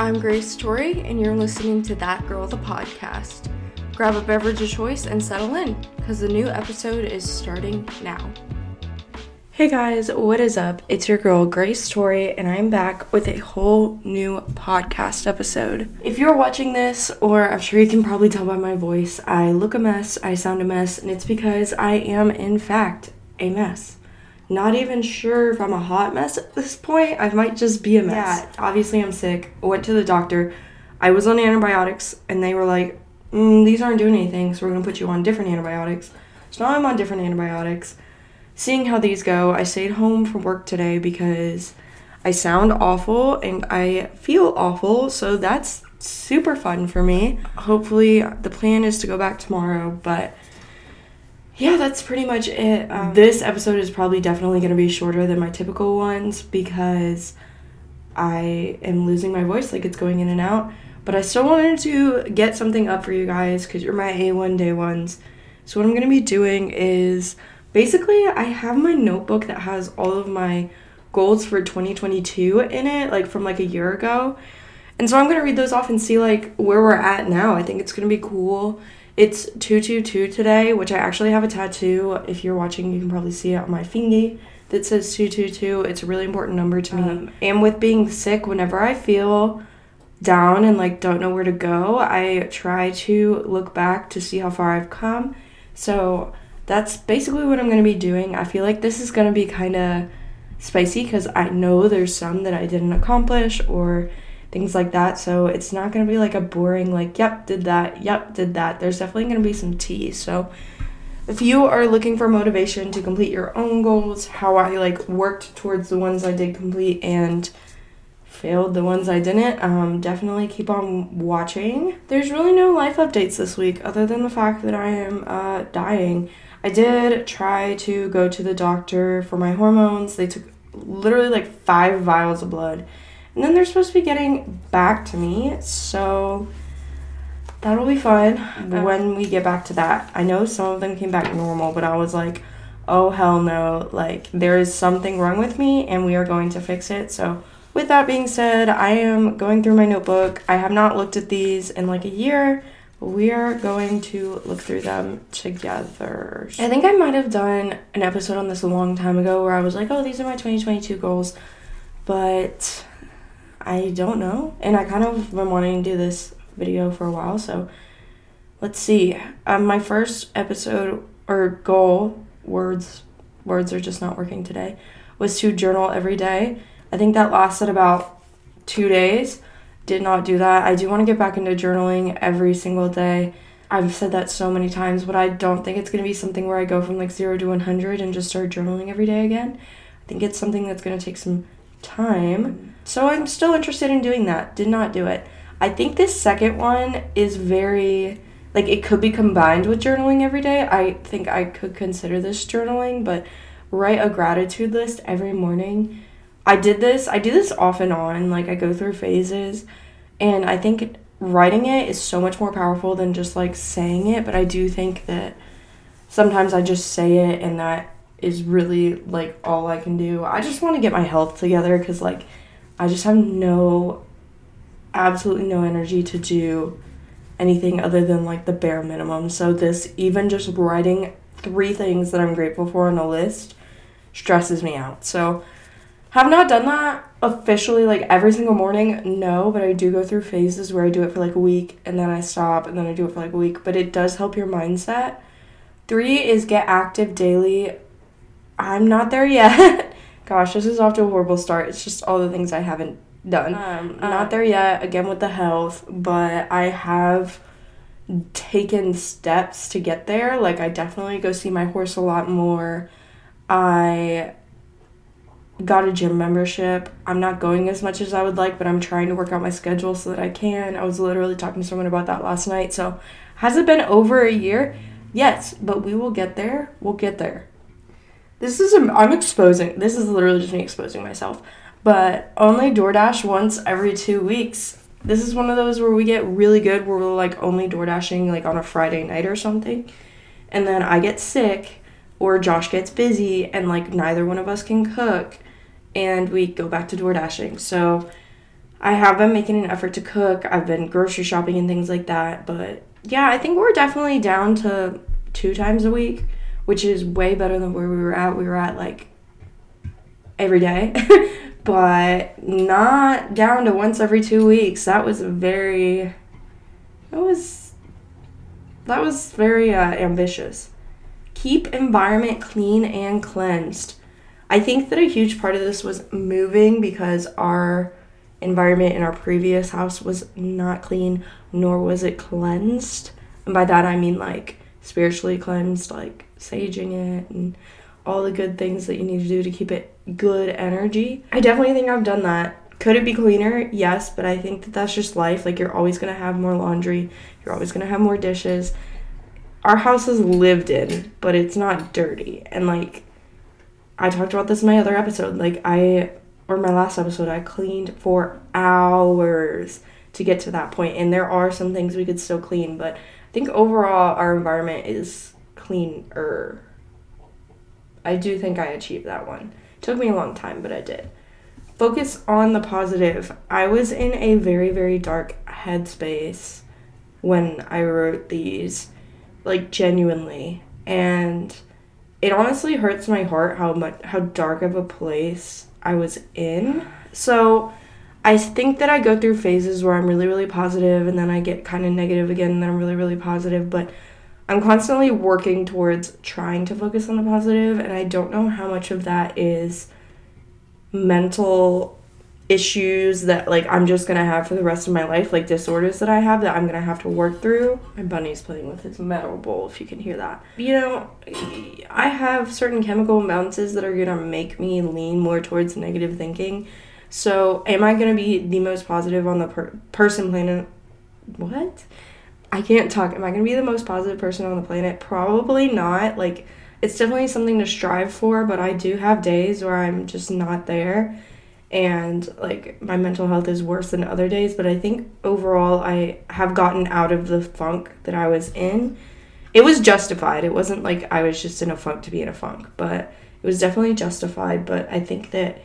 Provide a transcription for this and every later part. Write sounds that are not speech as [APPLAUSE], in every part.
I'm Grace Torie, and you're listening to That Girl the podcast. Grab a beverage of choice and settle in, because the new episode is starting now. Hey guys, what is up? It's your girl Grace Torie, and I'm back with a whole new podcast episode. If you're watching this, or I'm sure you can probably tell by my voice, I look a mess, I sound a mess, and it's because I am, in fact, a mess. Not even sure if I'm a hot mess at this point. I might just be a mess. Yeah, obviously I'm sick. Went to the doctor. I was on antibiotics, and they were like, mm, "These aren't doing anything, so we're gonna put you on different antibiotics." So now I'm on different antibiotics seeing how these go, I stayed home from work today because I sound awful and I feel awful, so that's super fun for me. Hopefully, the plan is to go back tomorrow, but yeah, that's pretty much it. Um, this episode is probably definitely going to be shorter than my typical ones because I am losing my voice, like it's going in and out. But I still wanted to get something up for you guys because you're my A1 day ones. So, what I'm going to be doing is basically I have my notebook that has all of my goals for 2022 in it, like from like a year ago. And so I'm gonna read those off and see like where we're at now. I think it's gonna be cool. It's 222 today, which I actually have a tattoo. If you're watching, you can probably see it on my fingy that says 222. It's a really important number to me. Um, and with being sick, whenever I feel down and like don't know where to go, I try to look back to see how far I've come. So that's basically what I'm going to be doing. I feel like this is going to be kind of spicy because I know there's some that I didn't accomplish or things like that. So it's not going to be like a boring, like, yep, did that, yep, did that. There's definitely going to be some tea. So if you are looking for motivation to complete your own goals, how I like worked towards the ones I did complete and failed the ones I didn't, um, definitely keep on watching. There's really no life updates this week other than the fact that I am uh, dying. I did try to go to the doctor for my hormones. They took literally like five vials of blood. And then they're supposed to be getting back to me. So that'll be fun okay. Oh. when we get back to that. I know some of them came back normal, but I was like, oh hell no. Like, there is something wrong with me and we are going to fix it. So, with that being said, I am going through my notebook. I have not looked at these in like a year we are going to look through them together. I think I might have done an episode on this a long time ago where I was like, oh, these are my 2022 goals, but I don't know. And I kind of been wanting to do this video for a while, so let's see. Um, my first episode or goal, words, words are just not working today, was to journal every day. I think that lasted about two days did not do that. I do want to get back into journaling every single day. I've said that so many times, but I don't think it's going to be something where I go from like 0 to 100 and just start journaling every day again. I think it's something that's going to take some time. So I'm still interested in doing that. Did not do it. I think this second one is very like it could be combined with journaling every day. I think I could consider this journaling, but write a gratitude list every morning I did this, I do this off and on, like I go through phases, and I think writing it is so much more powerful than just like saying it, but I do think that sometimes I just say it and that is really like all I can do. I just want to get my health together cuz like I just have no absolutely no energy to do anything other than like the bare minimum. So this even just writing three things that I'm grateful for on a list stresses me out. So have not done that officially like every single morning, no, but I do go through phases where I do it for like a week and then I stop and then I do it for like a week, but it does help your mindset. Three is get active daily. I'm not there yet. [LAUGHS] Gosh, this is off to a horrible start. It's just all the things I haven't done. Um, uh, not there yet, again with the health, but I have taken steps to get there. Like, I definitely go see my horse a lot more. I got a gym membership. I'm not going as much as I would like, but I'm trying to work out my schedule so that I can. I was literally talking to someone about that last night. So, has it been over a year? Yes, but we will get there. We'll get there. This is a, I'm exposing. This is literally just me exposing myself. But only DoorDash once every 2 weeks. This is one of those where we get really good where we're like only DoorDashing like on a Friday night or something. And then I get sick or Josh gets busy and like neither one of us can cook and we go back to DoorDashing. So I have been making an effort to cook. I've been grocery shopping and things like that. But yeah, I think we're definitely down to two times a week, which is way better than where we were at. We were at like every day, [LAUGHS] but not down to once every two weeks. That was very, that was, that was very uh, ambitious. Keep environment clean and cleansed. I think that a huge part of this was moving because our environment in our previous house was not clean, nor was it cleansed. And by that I mean like spiritually cleansed, like saging it and all the good things that you need to do to keep it good energy. I definitely think I've done that. Could it be cleaner? Yes, but I think that that's just life. Like you're always going to have more laundry, you're always going to have more dishes. Our house is lived in, but it's not dirty. And like I talked about this in my other episode. Like I or my last episode, I cleaned for hours to get to that point. And there are some things we could still clean, but I think overall our environment is cleaner. I do think I achieved that one. It took me a long time, but I did. Focus on the positive. I was in a very, very dark headspace when I wrote these, like genuinely. And it honestly hurts my heart how much how dark of a place I was in. So I think that I go through phases where I'm really, really positive and then I get kind of negative again and then I'm really, really positive. But I'm constantly working towards trying to focus on the positive, and I don't know how much of that is mental issues that like I'm just gonna have for the rest of my life, like disorders that I have that I'm gonna have to work through. My bunny's playing with his metal bowl, if you can hear that. You know, I have certain chemical imbalances that are gonna make me lean more towards negative thinking. So, am I gonna be the most positive on the per- person planet? What? I can't talk. Am I gonna be the most positive person on the planet? Probably not. Like, it's definitely something to strive for, but I do have days where I'm just not there and like my mental health is worse than other days but i think overall i have gotten out of the funk that i was in it was justified it wasn't like i was just in a funk to be in a funk but it was definitely justified but i think that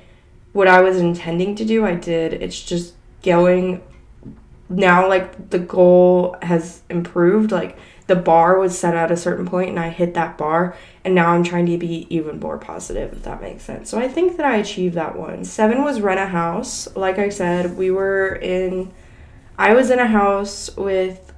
what i was intending to do i did it's just going now like the goal has improved like the bar was set at a certain point and I hit that bar and now I'm trying to be even more positive if that makes sense. So I think that I achieved that one. 7 was rent a house. Like I said, we were in I was in a house with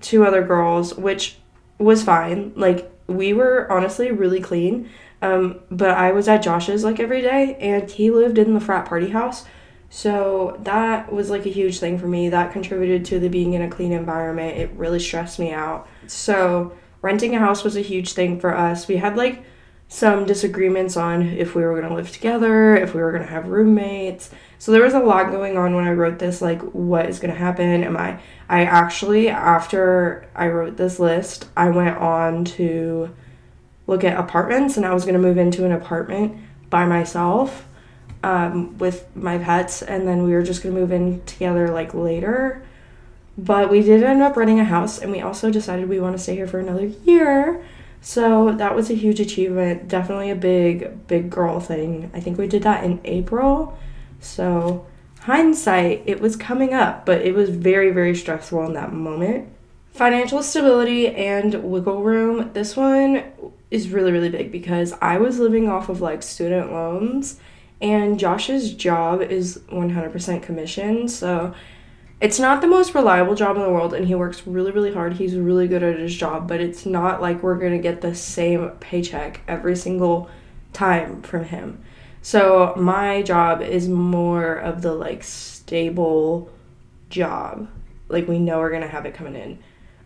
two other girls which was fine. Like we were honestly really clean. Um, but I was at Josh's like every day and he lived in the frat party house. So that was like a huge thing for me. That contributed to the being in a clean environment. It really stressed me out. So renting a house was a huge thing for us. We had like some disagreements on if we were going to live together, if we were going to have roommates. So there was a lot going on when I wrote this like what is going to happen? Am I I actually after I wrote this list, I went on to look at apartments and I was going to move into an apartment by myself um, with my pets, and then we were just gonna move in together like later. But we did end up renting a house, and we also decided we want to stay here for another year. So that was a huge achievement. Definitely a big, big girl thing. I think we did that in April. So, hindsight, it was coming up, but it was very, very stressful in that moment. Financial stability and wiggle room. This one is really, really big because I was living off of like student loans and Josh's job is 100% commission, so it's not the most reliable job in the world and he works really really hard. He's really good at his job, but it's not like we're going to get the same paycheck every single time from him. So my job is more of the like stable job. Like we know we're going to have it coming in.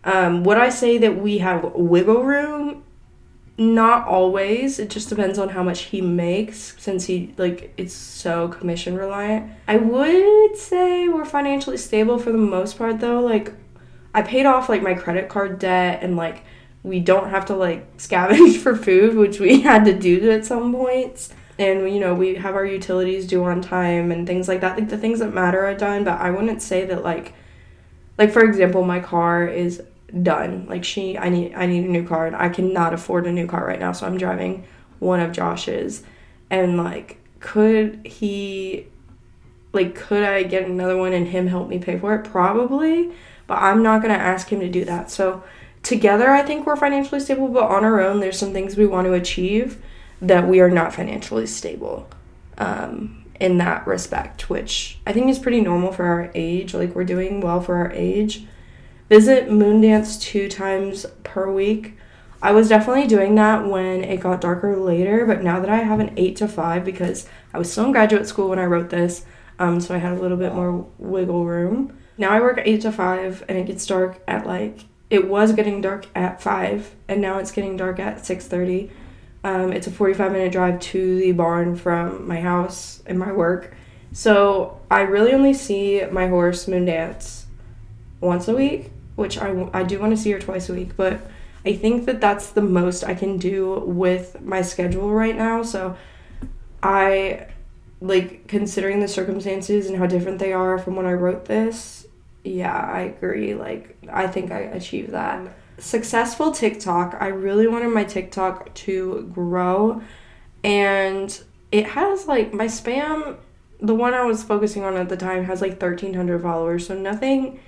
Um, would I say that we have wiggle room? Not always. It just depends on how much he makes since he like it's so commission reliant. I would say we're financially stable for the most part though. Like i paid off like my credit card debt and like we don't have to like [LAUGHS] scavenge for food which we had to do at some points. And you know we have our utilities due on time and things like that. Like the things that matter are done but i wouldn't say that like like for example my car is done. Like she I need I need a new car and I cannot afford a new car right now, so I'm driving one of Josh's. And like could he like could I get another one and him help me pay for it? Probably, but I'm not going to ask him to do that. So together I think we're financially stable, but on our own there's some things we want to achieve that we are not financially stable. Um in that respect, which I think is pretty normal for our age. Like we're doing well for our age. Visit Moondance two times per week. I was definitely doing that when it got darker later, but now that I have an 8 to 5 because I was still in graduate school when I wrote this, um, so I had a little bit more wiggle room. Now I work 8 to 5 and it gets dark at like it was getting dark at 5 and now it's getting dark at 6:30. Um, it's a 45 minute drive to the barn from my house and my work. So I really only see my horse Moondance once a week, which I, I do want to see her twice a week, but I think that that's the most I can do with my schedule right now. So I like considering the circumstances and how different they are from when I wrote this. Yeah, I agree. Like I think I achieved that. Successful TikTok. I really wanted my TikTok to grow and it has like my spam the one I was focusing on at the time has like 1300 followers. So nothing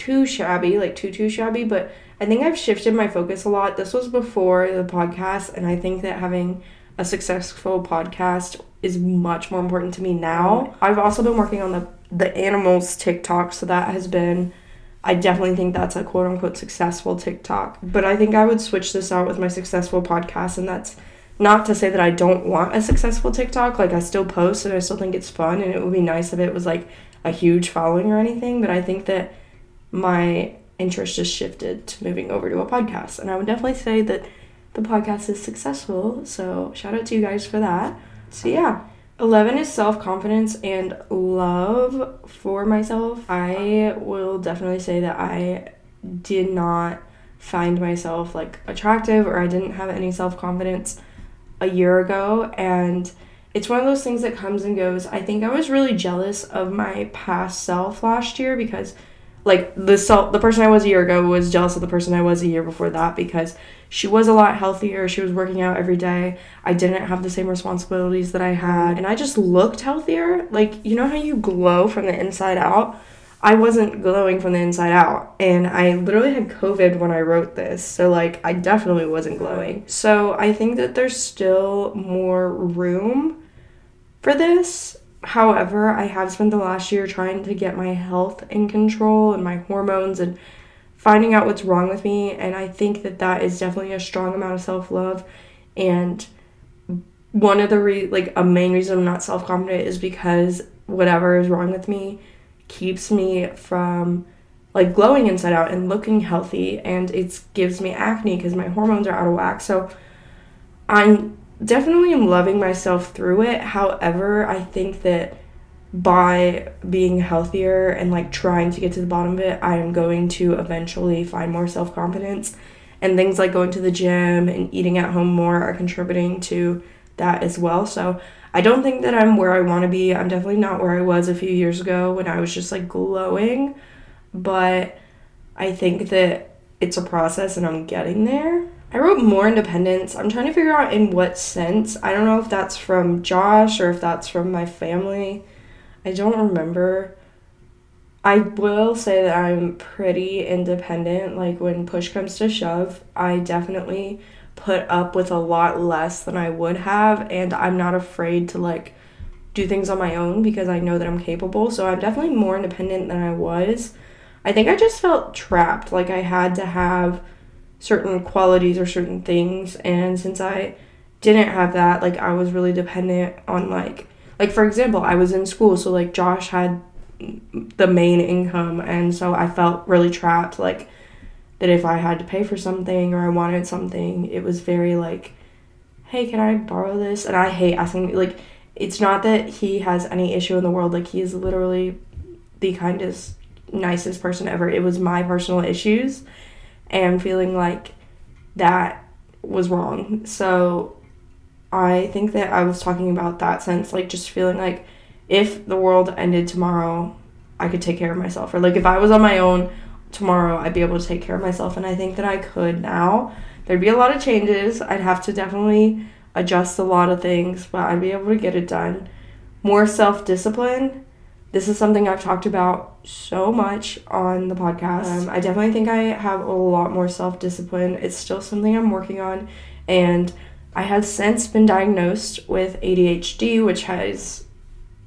too shabby, like too too shabby, but I think I've shifted my focus a lot. This was before the podcast, and I think that having a successful podcast is much more important to me now. I've also been working on the the animals TikTok, so that has been I definitely think that's a quote unquote successful TikTok. But I think I would switch this out with my successful podcast and that's not to say that I don't want a successful TikTok. Like I still post and I still think it's fun and it would be nice if it was like a huge following or anything, but I think that my interest just shifted to moving over to a podcast. And I would definitely say that the podcast is successful. So shout out to you guys for that. So yeah. 11 is self confidence and love for myself. I will definitely say that I did not find myself like attractive or I didn't have any self confidence a year ago. And it's one of those things that comes and goes. I think I was really jealous of my past self last year because like the self the person I was a year ago was jealous of the person I was a year before that because she was a lot healthier. She was working out every day. I didn't have the same responsibilities that I had, and I just looked healthier. Like, you know how you glow from the inside out? I wasn't glowing from the inside out, and I literally had COVID when I wrote this. So like, I definitely wasn't glowing. So, I think that there's still more room for this However, I have spent the last year trying to get my health in control and my hormones and finding out what's wrong with me. And I think that that is definitely a strong amount of self love. And one of the re- like a main reason I'm not self confident is because whatever is wrong with me keeps me from like glowing inside out and looking healthy and it gives me acne because my hormones are out of whack. So I'm definitely am loving myself through it. However, I think that by being healthier and like trying to get to the bottom of it, I am going to eventually find more self confidence. And things like going to the gym and eating at home more are contributing to that as well. So I don't think that I'm where I want to be. I'm definitely not where I was a few years ago when I was just like glowing. But I think that it's a process and I'm getting there. I wrote more independence. I'm trying to figure out in what sense. I don't know if that's from Josh or if that's from my family. I don't remember. I will say that I'm pretty independent. Like when push comes to shove, I definitely put up with a lot less than I would have and I'm not afraid to like do things on my own because I know that I'm capable. So I'm definitely more independent than I was. I think I just felt trapped like I had to have certain qualities or certain things and since I didn't have that like I was really dependent on like like for example I was in school so like Josh had the main income and so I felt really trapped like that if I had to pay for something or I wanted something it was very like hey can I borrow this? And I hate asking like it's not that he has any issue in the world like he is literally the kindest nicest person ever. It was my personal issues and feeling like that was wrong. So I think that I was talking about that sense, like just feeling like if the world ended tomorrow, I could take care of myself. Or like if I was on my own tomorrow, I'd be able to take care of myself. And I think that I could now. There'd be a lot of changes. I'd have to definitely adjust a lot of things, but I'd be able to get it done. More self discipline. This is something I've talked about so much on the podcast. Um, I definitely think I have a lot more self discipline. It's still something I'm working on. And I have since been diagnosed with ADHD, which has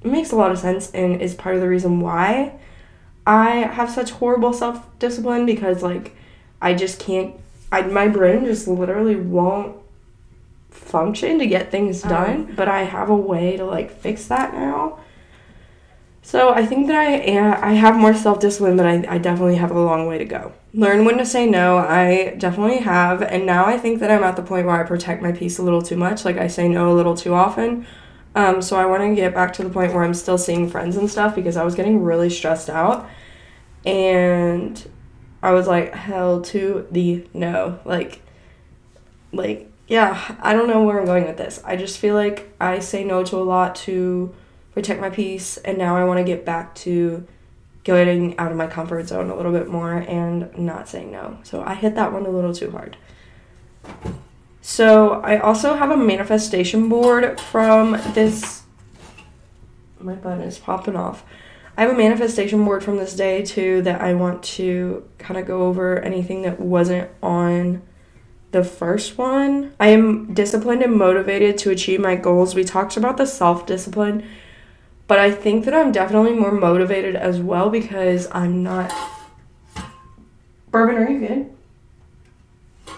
makes a lot of sense and is part of the reason why I have such horrible self discipline because like I just can't I my brain just literally won't function to get things uh-huh. done, um, but I have a way to like fix that now. So I think that I I have more self discipline, but I, I definitely have a long way to go. Learn when to say no. I definitely have, and now I think that I'm at the point where I protect my peace a little too much. Like I say no a little too often. Um, so I want to get back to the point where I'm still seeing friends and stuff because I was getting really stressed out, and I was like hell to the no. Like, like yeah, I don't know where I'm going with this. I just feel like I say no to a lot to protect my peace, and now I want to get back to getting out of my comfort zone a little bit more and not saying no. So I hit that one a little too hard. So I also have a manifestation board from this. My button is popping off. I have a manifestation board from this day too that I want to kind of go over anything that wasn't on the first one. I am disciplined and motivated to achieve my goals. We talked about the self discipline but I think that I'm definitely more motivated as well because I'm not. Bourbon, are you good?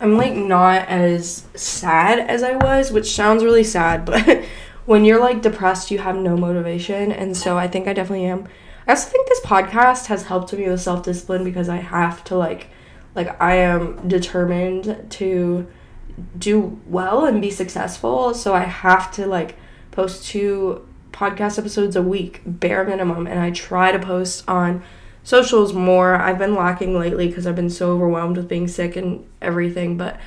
I'm like not as sad as I was, which sounds really sad, [LAUGHS] but when you're like depressed, you have no motivation. And so I think I definitely am. I also think this podcast has helped me with self discipline because I have to like, like, I am determined to do well and be successful. So I have to like post two podcast episodes a week, bare minimum, and I try to post on socials more. I've been lacking lately because I've been so overwhelmed with being sick and everything, but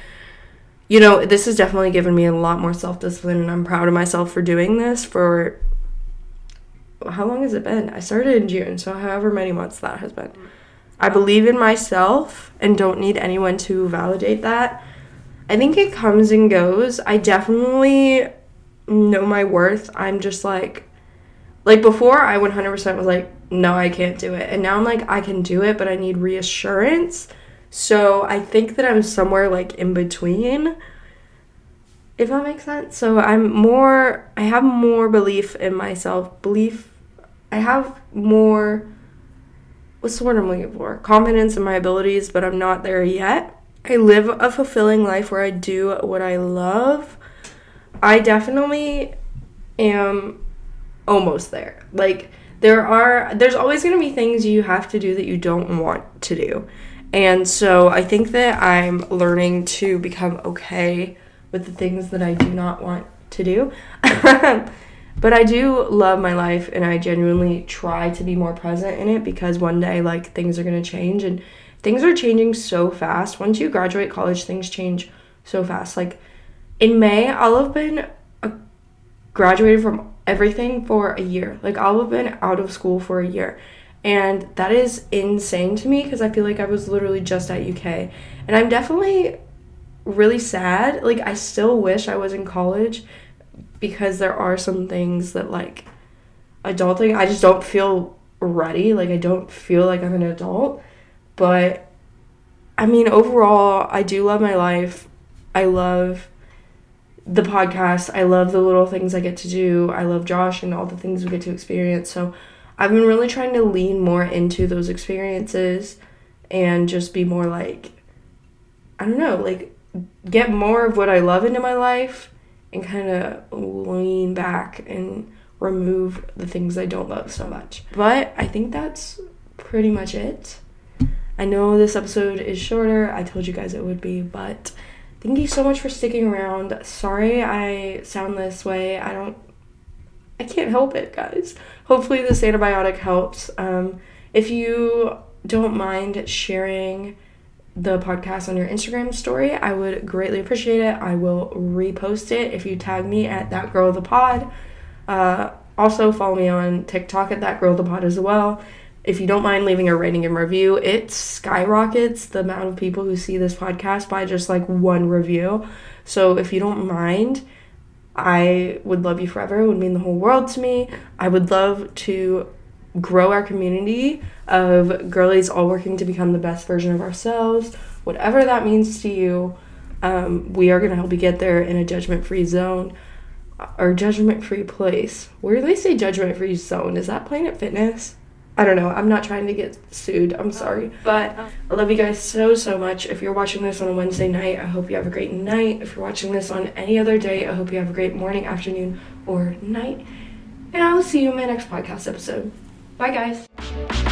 you know, this has definitely given me a lot more self discipline, and I'm proud of myself for doing this for how long has it been? I started in June, so however many months that has been. I believe in myself and don't need anyone to validate that. I think it comes and goes. I definitely know my worth, I'm just like, like before, I 100% was like, no, I can't do it. And now I'm like, I can do it, but I need reassurance. So I think that I'm somewhere like in between, if that makes sense. So I'm more, I have more belief in myself. Belief, I have more, what's the word I'm looking for? Confidence in my abilities, but I'm not there yet. I live a fulfilling life where I do what I love I definitely am almost there. Like there are there's always going to be things you have to do that you don't want to do. And so I think that I'm learning to become okay with the things that I do not want to do. [LAUGHS] but I do love my life and I genuinely try to be more present in it because one day like things are going to change and things are changing so fast. Once you graduate college, things change so fast. Like in May, I'll have been uh, graduated from everything for a year. Like, I'll have been out of school for a year. And that is insane to me because I feel like I was literally just at UK. And I'm definitely really sad. Like, I still wish I was in college because there are some things that, like, adulting, I just don't feel ready. Like, I don't feel like I'm an adult. But, I mean, overall, I do love my life. I love the podcast. I love the little things I get to do. I love Josh and all the things we get to experience. So I've been really trying to lean more into those experiences and just be more like, I don't know, like get more of what I love into my life and kind of lean back and remove the things I don't love so much. But I think that's pretty much it. I know this episode is shorter. I told you guys it would be, but Thank you so much for sticking around. Sorry I sound this way. I don't I can't help it, guys. Hopefully this antibiotic helps. Um, if you don't mind sharing the podcast on your Instagram story, I would greatly appreciate it. I will repost it if you tag me at that girl the pod. Uh, also follow me on TikTok at that girl the pod as well if you don't mind leaving a rating and review, it skyrockets the amount of people who see this podcast by just like one review. So if you don't mind, I would love you forever. It would mean the whole world to me. I would love to grow our community of girlies all working to become the best version of ourselves, whatever that means to you. Um, we are going to help you get there in a judgment free zone or judgment free place. Where do they say judgment free zone? Is that Planet Fitness? I don't know. I'm not trying to get sued. I'm oh, sorry. But um, I love you guys so, so much. If you're watching this on a Wednesday night, I hope you have a great night. If you're watching this on any other day, I hope you have a great morning, afternoon, or night. And I will see you in my next podcast episode. Bye, guys.